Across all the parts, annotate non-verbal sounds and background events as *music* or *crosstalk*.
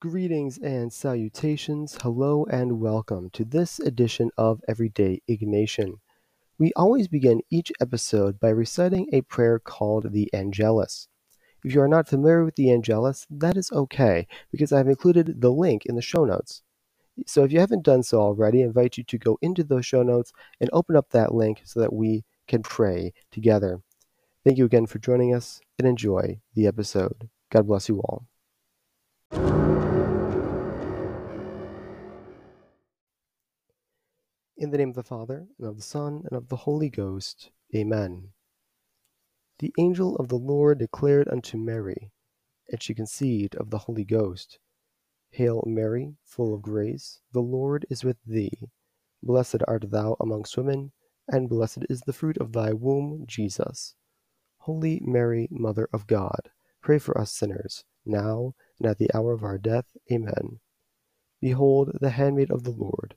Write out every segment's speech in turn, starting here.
Greetings and salutations. Hello and welcome to this edition of Everyday Ignatian. We always begin each episode by reciting a prayer called the Angelus. If you are not familiar with the Angelus, that is okay, because I've included the link in the show notes. So if you haven't done so already, I invite you to go into those show notes and open up that link so that we can pray together. Thank you again for joining us and enjoy the episode. God bless you all. In the name of the Father, and of the Son, and of the Holy Ghost. Amen. The angel of the Lord declared unto Mary, and she conceived of the Holy Ghost. Hail Mary, full of grace, the Lord is with thee. Blessed art thou amongst women, and blessed is the fruit of thy womb, Jesus. Holy Mary, Mother of God, pray for us sinners, now and at the hour of our death. Amen. Behold, the handmaid of the Lord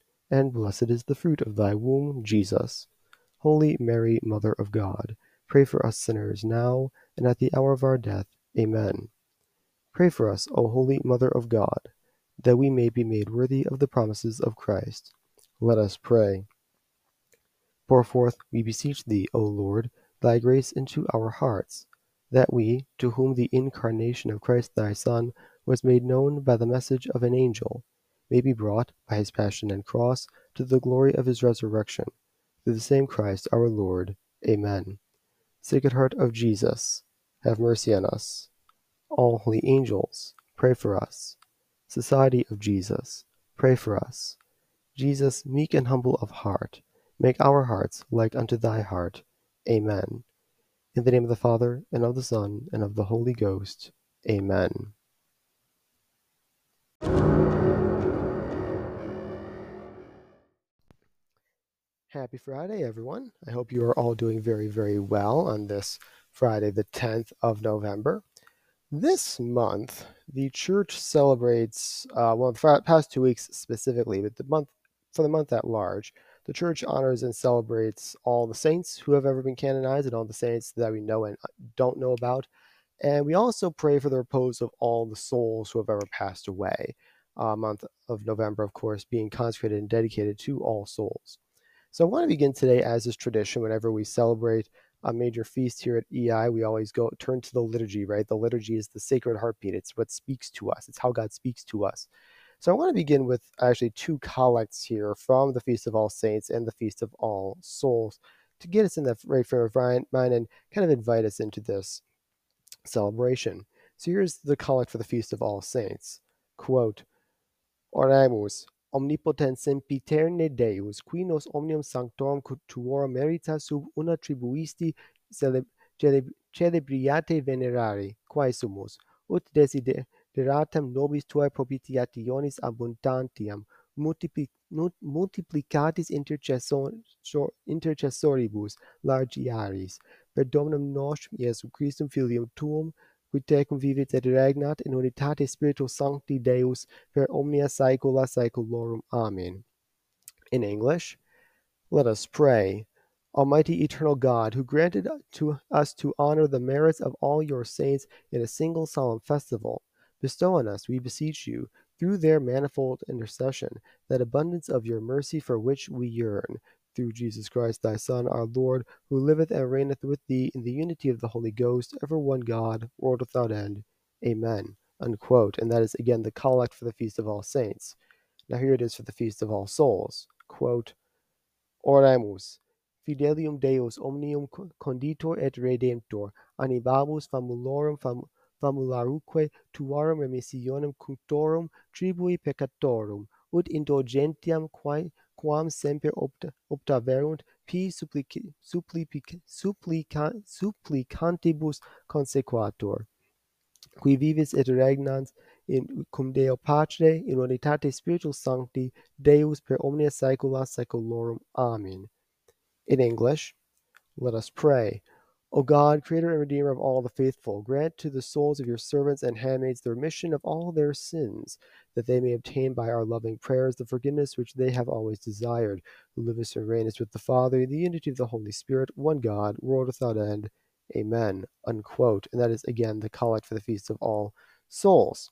and blessed is the fruit of thy womb, Jesus. Holy Mary, Mother of God, pray for us sinners now and at the hour of our death. Amen. Pray for us, O Holy Mother of God, that we may be made worthy of the promises of Christ. Let us pray. Pour forth, we beseech thee, O Lord, thy grace into our hearts, that we, to whom the incarnation of Christ thy Son was made known by the message of an angel, may be brought, by his passion and cross, to the glory of his resurrection. Through the same Christ our Lord. Amen. Sacred Heart of Jesus, have mercy on us. All holy angels, pray for us. Society of Jesus, pray for us. Jesus, meek and humble of heart, make our hearts like unto thy heart. Amen. In the name of the Father, and of the Son, and of the Holy Ghost. Amen. Happy Friday, everyone. I hope you are all doing very, very well on this Friday, the 10th of November. This month, the church celebrates, uh, well, the past two weeks specifically, but the month for the month at large, the church honors and celebrates all the saints who have ever been canonized and all the saints that we know and don't know about. And we also pray for the repose of all the souls who have ever passed away. Uh, month of November, of course, being consecrated and dedicated to all souls. So I want to begin today, as is tradition, whenever we celebrate a major feast here at EI, we always go turn to the liturgy, right? The liturgy is the sacred heartbeat. It's what speaks to us. It's how God speaks to us. So I want to begin with actually two collects here from the Feast of All Saints and the Feast of All Souls to get us in the right frame of mind and kind of invite us into this celebration. So here's the collect for the Feast of All Saints. Quote, Oremus, omnipotens sempiterne Deus, qui nos omnium sanctorum tuorum merita sub una tribuisti celeb celeb celebriate venerare, quae sumus, ut desideratam nobis tuae propitiationis abundantiam, multiplicatis intercessor intercessoribus largiaris. Per dominum nostrum Iesum Christum filium tuum qui tecum vivit et regnat in unitate Spiritus Sancti Deus per omnia saecula saeculorum. Amen. In English, let us pray. Almighty eternal God, who granted to us to honor the merits of all your saints in a single solemn festival, bestow on us, we beseech you, through their manifold intercession, that abundance of your mercy for which we yearn, through Jesus Christ, thy Son, our Lord, who liveth and reigneth with thee in the unity of the Holy Ghost, ever one God, world without end. Amen. Unquote. And that is again the collect for the Feast of All Saints. Now here it is for the Feast of All Souls. Quote, Oremus, fidelium Deus omnium conditor et redemptor, animabus famulorum fam famularuque tuarum remissionem cunctorum tribui peccatorum, ut indulgentiam quae quam semper opta, optaverunt P supplic, supplic, supplica, supplicantibus consequatur, qui vivis et regnans in cum Deo Patre in unitate spiritus sancti Deus per omnia saecula saeculorum. Amen. In English, let us pray. O God, creator and redeemer of all the faithful, grant to the souls of your servants and handmaids the remission of all their sins, that they may obtain by our loving prayers the forgiveness which they have always desired, who livest and reignest with the Father, in the unity of the Holy Spirit, one God, world without end. Amen. Unquote. And that is again the collect for the feast of all souls.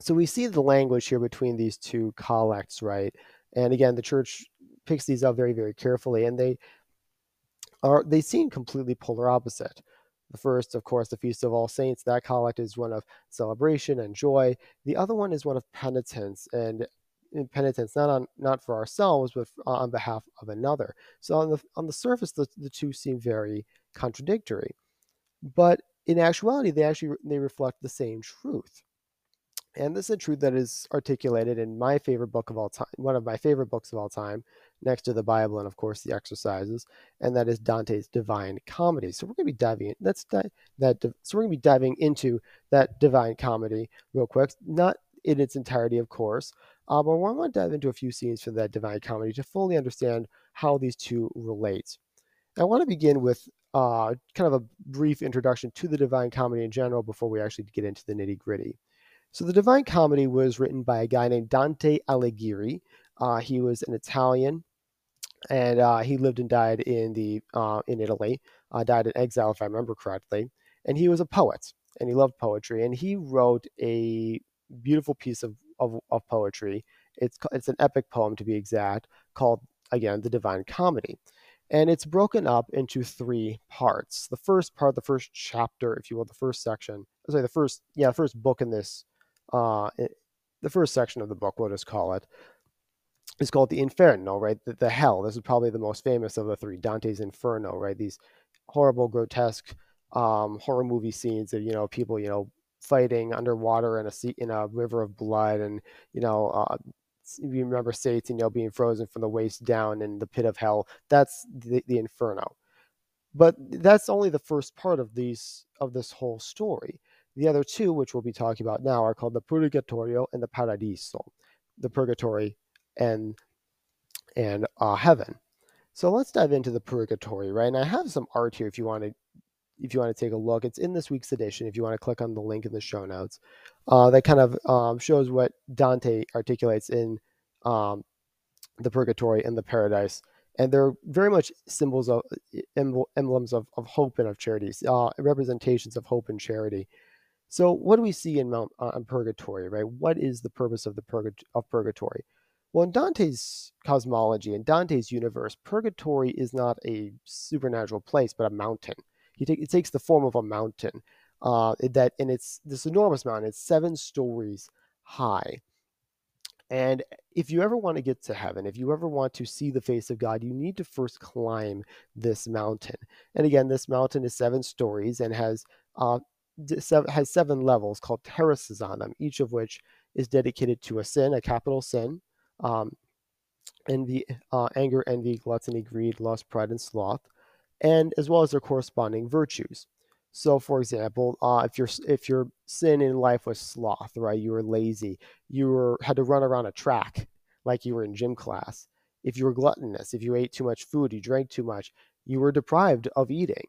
So we see the language here between these two collects, right? And again, the church picks these up very, very carefully, and they are they seem completely polar opposite. The first, of course, the Feast of All Saints, that collect is one of celebration and joy. The other one is one of penitence and penitence, not on not for ourselves, but on behalf of another. So on the on the surface, the, the two seem very contradictory, but in actuality, they actually they reflect the same truth. And this is a truth that is articulated in my favorite book of all time, one of my favorite books of all time, next to the Bible and of course the exercises, and that is Dante's Divine Comedy. So we're going to be diving that's that so we're going to be diving into that Divine Comedy real quick, not in its entirety, of course, uh, but I want to dive into a few scenes from that Divine Comedy to fully understand how these two relate. I want to begin with uh, kind of a brief introduction to the Divine Comedy in general before we actually get into the nitty gritty. So the Divine Comedy was written by a guy named Dante Alighieri. Uh, he was an Italian, and uh, he lived and died in the uh, in Italy. Uh, died in exile, if I remember correctly. And he was a poet, and he loved poetry. And he wrote a beautiful piece of, of, of poetry. It's it's an epic poem to be exact, called again the Divine Comedy and it's broken up into three parts. The first part, the first chapter, if you will, the first section, sorry, the first, yeah, the first book in this uh, the first section of the book, we'll just call it, is called the Inferno, right? The, the, hell. This is probably the most famous of the three, Dante's Inferno, right? These horrible, grotesque um, horror movie scenes of you know people, you know, fighting underwater in a sea, in a river of blood, and you know, uh, you remember Satan, you know, being frozen from the waist down in the pit of hell. That's the, the Inferno. But that's only the first part of these of this whole story. The other two, which we'll be talking about now, are called the Purgatorio and the Paradiso, the Purgatory and and uh, heaven. So let's dive into the Purgatory, right? And I have some art here if you want to if you want to take a look. It's in this week's edition. If you want to click on the link in the show notes, uh, that kind of um, shows what Dante articulates in um, the Purgatory and the Paradise and they're very much symbols of emblems of, of hope and of charities, uh, representations of hope and charity. So, what do we see in Mount uh, Purgatory, right? What is the purpose of the purg- of Purgatory? Well, in Dante's cosmology, in Dante's universe, Purgatory is not a supernatural place, but a mountain. He it takes the form of a mountain. Uh, that and it's this enormous mountain. It's seven stories high. And if you ever want to get to heaven, if you ever want to see the face of God, you need to first climb this mountain. And again, this mountain is seven stories and has uh, has seven levels called terraces on them, each of which is dedicated to a sin, a capital sin, um, envy, uh, anger, envy, gluttony, greed, lust, pride, and sloth, and as well as their corresponding virtues. So, for example, uh, if your if your sin in life was sloth, right? You were lazy, you were had to run around a track like you were in gym class. If you were gluttonous, if you ate too much food, you drank too much, you were deprived of eating.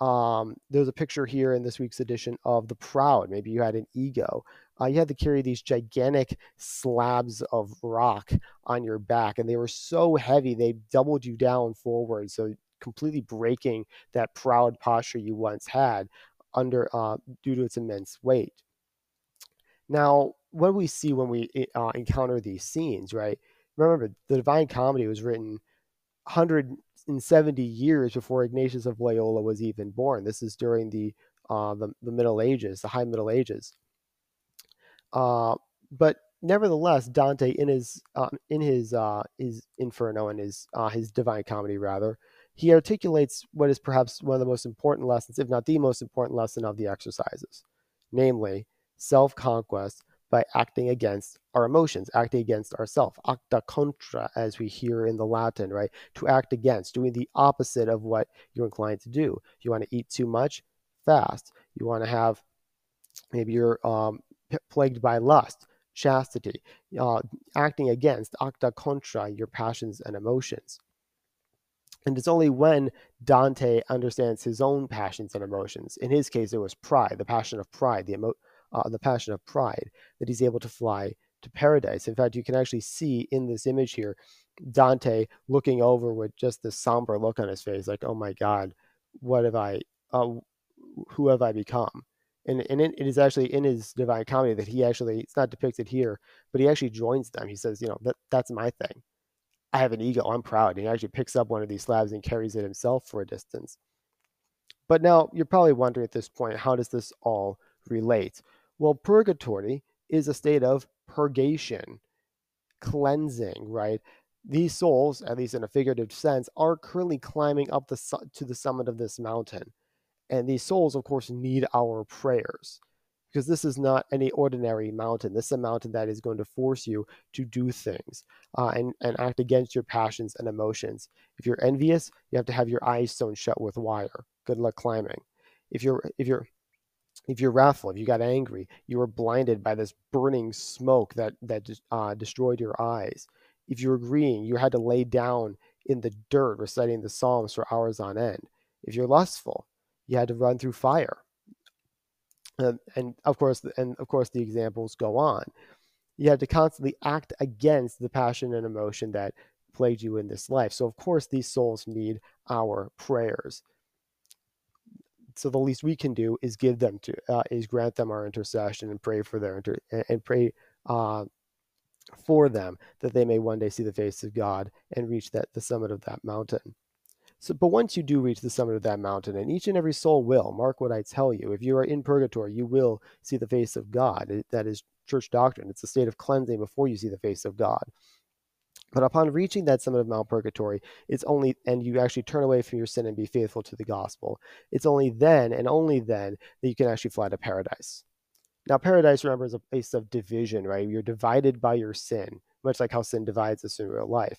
Um, there's a picture here in this week's edition of the proud. Maybe you had an ego. Uh, you had to carry these gigantic slabs of rock on your back, and they were so heavy they doubled you down forward, so completely breaking that proud posture you once had under uh, due to its immense weight. Now, what do we see when we uh, encounter these scenes? Right? Remember, the Divine Comedy was written 100 in 70 years before Ignatius of Loyola was even born. This is during the uh, the, the Middle Ages, the High Middle Ages. Uh, but nevertheless, Dante in his uh, in his uh, his Inferno and his uh, his Divine Comedy rather, he articulates what is perhaps one of the most important lessons, if not the most important lesson of the exercises, namely self conquest by acting against our emotions, acting against ourself. Acta contra, as we hear in the Latin, right? To act against, doing the opposite of what you're inclined to do. You want to eat too much, fast. You want to have maybe you're um, plagued by lust, chastity, uh, acting against, acta contra, your passions and emotions. And it's only when Dante understands his own passions and emotions, in his case, it was pride, the passion of pride, the, emo- uh, the passion of pride, that he's able to fly to paradise. In fact, you can actually see in this image here Dante looking over with just this somber look on his face, like, oh my God, what have I, uh, who have I become? And, and it is actually in his Divine Comedy that he actually, it's not depicted here, but he actually joins them. He says, you know, that, that's my thing. I have an ego. I'm proud. And he actually picks up one of these slabs and carries it himself for a distance. But now you're probably wondering at this point, how does this all relate? Well, purgatory is a state of purgation, cleansing, right? These souls, at least in a figurative sense, are currently climbing up the to the summit of this mountain. And these souls, of course, need our prayers because this is not any ordinary mountain. This is a mountain that is going to force you to do things uh, and, and act against your passions and emotions. If you're envious, you have to have your eyes sewn shut with wire. Good luck climbing. If you're if you're if you're wrathful, if you got angry, you were blinded by this burning smoke that that uh, destroyed your eyes. If you're agreeing, you had to lay down in the dirt reciting the Psalms for hours on end. If you're lustful, you had to run through fire and, of course, and of course, the examples go on. You had to constantly act against the passion and emotion that plagued you in this life. So, of course, these souls need our prayers. So the least we can do is give them to, uh, is grant them our intercession and pray for their inter- and pray uh, for them that they may one day see the face of God and reach that the summit of that mountain. So, but once you do reach the summit of that mountain, and each and every soul will, mark what I tell you, if you are in purgatory, you will see the face of God. That is church doctrine. It's a state of cleansing before you see the face of God. But upon reaching that summit of Mount Purgatory, it's only, and you actually turn away from your sin and be faithful to the gospel, it's only then and only then that you can actually fly to paradise. Now, paradise, remember, is a place of division, right? You're divided by your sin, much like how sin divides us in real life.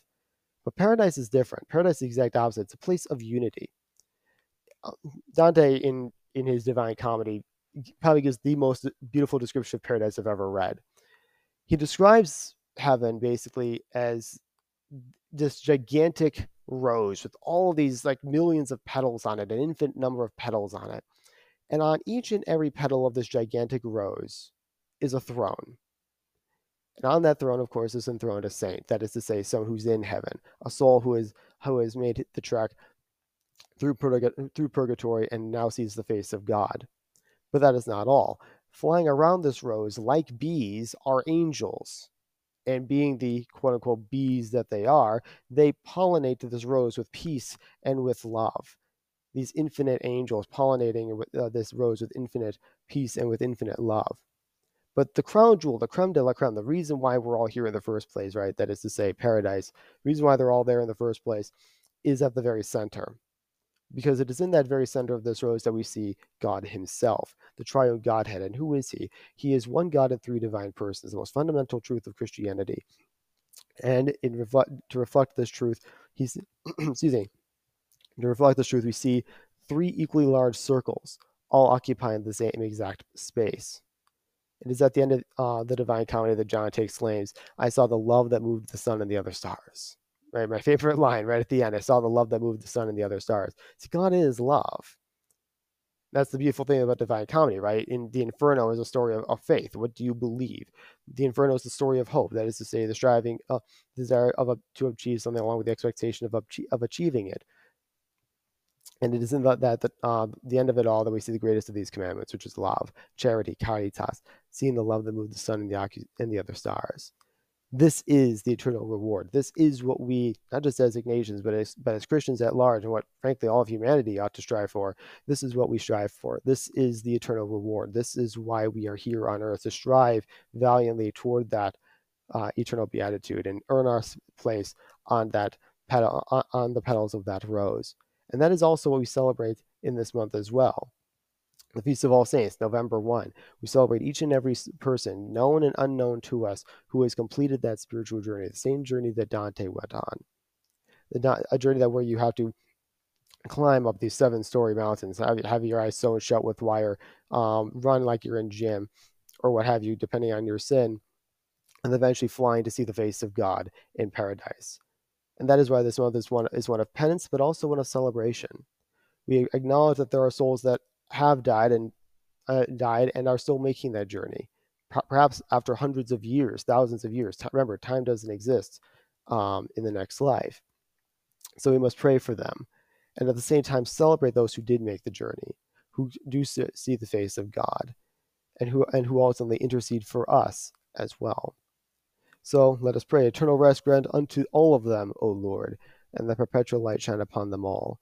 But paradise is different. Paradise is the exact opposite. It's a place of unity. Uh, Dante, in in his Divine Comedy, probably gives the most beautiful description of paradise I've ever read. He describes heaven basically as this gigantic rose with all these like millions of petals on it, an infinite number of petals on it. And on each and every petal of this gigantic rose is a throne. And on that throne, of course, is enthroned a saint, that is to say, someone who's in heaven, a soul who is who has made the trek through, through purgatory and now sees the face of God. But that is not all. Flying around this rose, like bees, are angels. And being the quote unquote bees that they are, they pollinate this rose with peace and with love. These infinite angels pollinating uh, this rose with infinite peace and with infinite love. But the crown jewel, the creme de la creme, the reason why we're all here in the first place, right? That is to say, paradise, the reason why they're all there in the first place is at the very center. Because it is in that very center of this rose that we see God Himself, the triune Godhead. And who is He? He is one God in three divine persons, the most fundamental truth of Christianity. And in to reflect this truth, He's, *clears throat* excuse me, to reflect this truth, we see three equally large circles, all occupying the same exact space. It is at the end of uh, the Divine Comedy that John takes claims. I saw the love that moved the sun and the other stars. Right, my *laughs* favorite line right at the end. I saw the love that moved the sun and the other stars. See, God is love. That's the beautiful thing about Divine Comedy, right? In the Inferno is a story of, of faith. What do you believe? The Inferno is the story of hope. That is to say, the striving, uh, desire of a, to achieve something along with the expectation of of achieving it. And it is in that, that uh, the end of it all that we see the greatest of these commandments, which is love, charity, caritas, seeing the love that moved the sun and the, and the other stars. This is the eternal reward. This is what we, not just as Ignatians, but as, but as Christians at large, and what frankly all of humanity ought to strive for. This is what we strive for. This is the eternal reward. This is why we are here on earth to strive valiantly toward that uh, eternal beatitude and earn our place on that on the petals of that rose. And that is also what we celebrate in this month as well. The Feast of All Saints, November 1. We celebrate each and every person, known and unknown to us, who has completed that spiritual journey, the same journey that Dante went on. a journey that where you have to climb up these seven story mountains, have, have your eyes sewn shut with wire, um, run like you're in gym, or what have you, depending on your sin, and eventually flying to see the face of God in paradise. And that is why this month is one is one of penance, but also one of celebration. We acknowledge that there are souls that have died and uh, died and are still making that journey, perhaps after hundreds of years, thousands of years. Remember, time doesn't exist um, in the next life, so we must pray for them, and at the same time celebrate those who did make the journey, who do see the face of God, and who and who ultimately intercede for us as well. So let us pray. Eternal rest grant unto all of them, O Lord, and the perpetual light shine upon them all.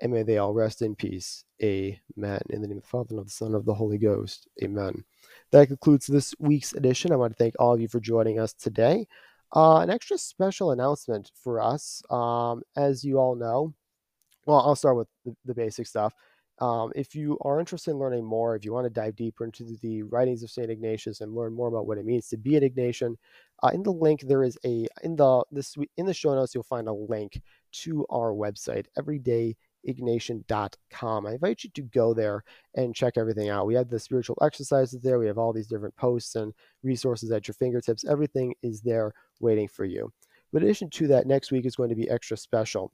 And may they all rest in peace. Amen. In the name of the Father, and of the Son, and of the Holy Ghost. Amen. That concludes this week's edition. I want to thank all of you for joining us today. Uh, an extra special announcement for us. Um, as you all know, well, I'll start with the, the basic stuff. Um, if you are interested in learning more, if you want to dive deeper into the writings of Saint Ignatius and learn more about what it means to be an Ignatian, uh, in the link there is a in the this in the show notes you'll find a link to our website, everydayignatian.com. I invite you to go there and check everything out. We have the spiritual exercises there. We have all these different posts and resources at your fingertips. Everything is there waiting for you. But in addition to that, next week is going to be extra special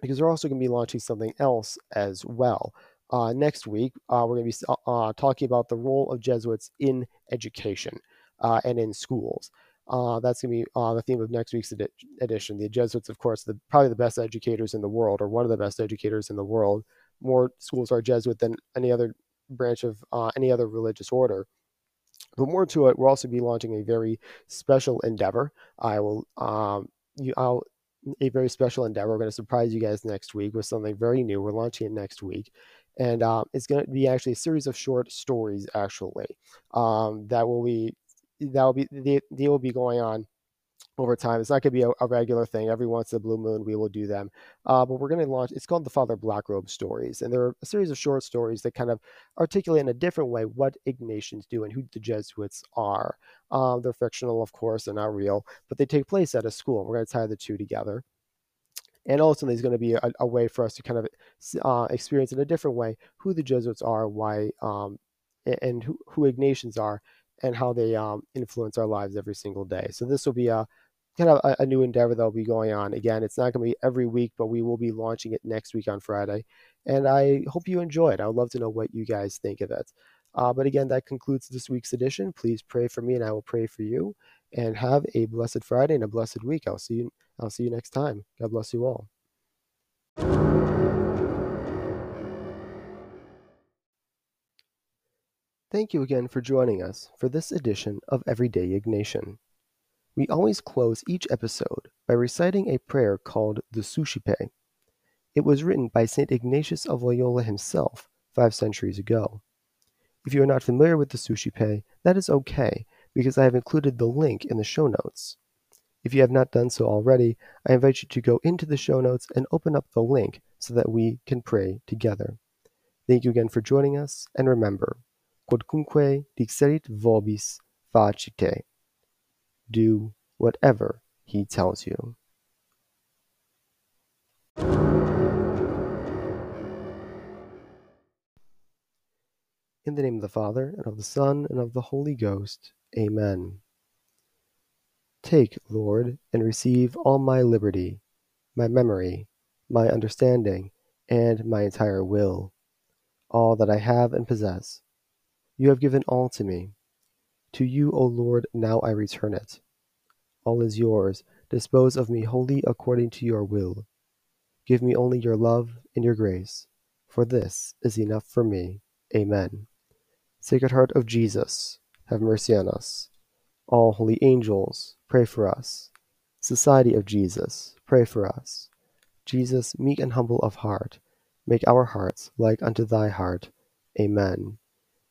because we're also going to be launching something else as well. Uh, next week, uh, we're going to be uh, talking about the role of Jesuits in education uh, and in schools. Uh, that's going to be uh, the theme of next week's edi- edition. The Jesuits, of course, the probably the best educators in the world, or one of the best educators in the world. More schools are Jesuit than any other branch of any other religious order. But more to it, we'll also be launching a very special endeavor. I will, um, you, I'll a very special endeavor. We're going to surprise you guys next week with something very new. We're launching it next week. And uh, it's going to be actually a series of short stories, actually, um, that will be that will be the they will be going on over time. It's not going to be a, a, regular thing. Every once in a blue moon, we will do them. Uh, but we're going to launch. It's called the Father Blackrobe Stories, and they're a series of short stories that kind of articulate in a different way what Ignatians do and who the Jesuits are. Um, they're fictional, of course, they're not real, but they take place at a school. We're going to tie the two together. And ultimately, it's going to be a, a way for us to kind of uh, experience in a different way who the Jesuits are, why, um, and who, who Ignatians are, and how they um, influence our lives every single day. So this will be a kind of a, a new endeavor that will be going on. Again, it's not going to be every week, but we will be launching it next week on Friday. And I hope you enjoy it. I would love to know what you guys think of it. Uh, but again, that concludes this week's edition. Please pray for me, and I will pray for you. And have a blessed Friday and a blessed week. I'll see you. I'll see you next time. God bless you all. Thank you again for joining us for this edition of Everyday Ignatian. We always close each episode by reciting a prayer called the Suscipe. It was written by St. Ignatius of Loyola himself five centuries ago. If you are not familiar with the Suscipe, that is okay, because I have included the link in the show notes. If you have not done so already, I invite you to go into the show notes and open up the link so that we can pray together. Thank you again for joining us, and remember, quodcumque dixerit vobis facite do whatever he tells you. In the name of the Father, and of the Son, and of the Holy Ghost. Amen. Take, Lord, and receive all my liberty, my memory, my understanding, and my entire will, all that I have and possess. You have given all to me. To you, O Lord, now I return it. All is yours. Dispose of me wholly according to your will. Give me only your love and your grace, for this is enough for me. Amen. Sacred Heart of Jesus, have mercy on us. All holy angels, pray for us. Society of Jesus, pray for us. Jesus, meek and humble of heart, make our hearts like unto thy heart. Amen.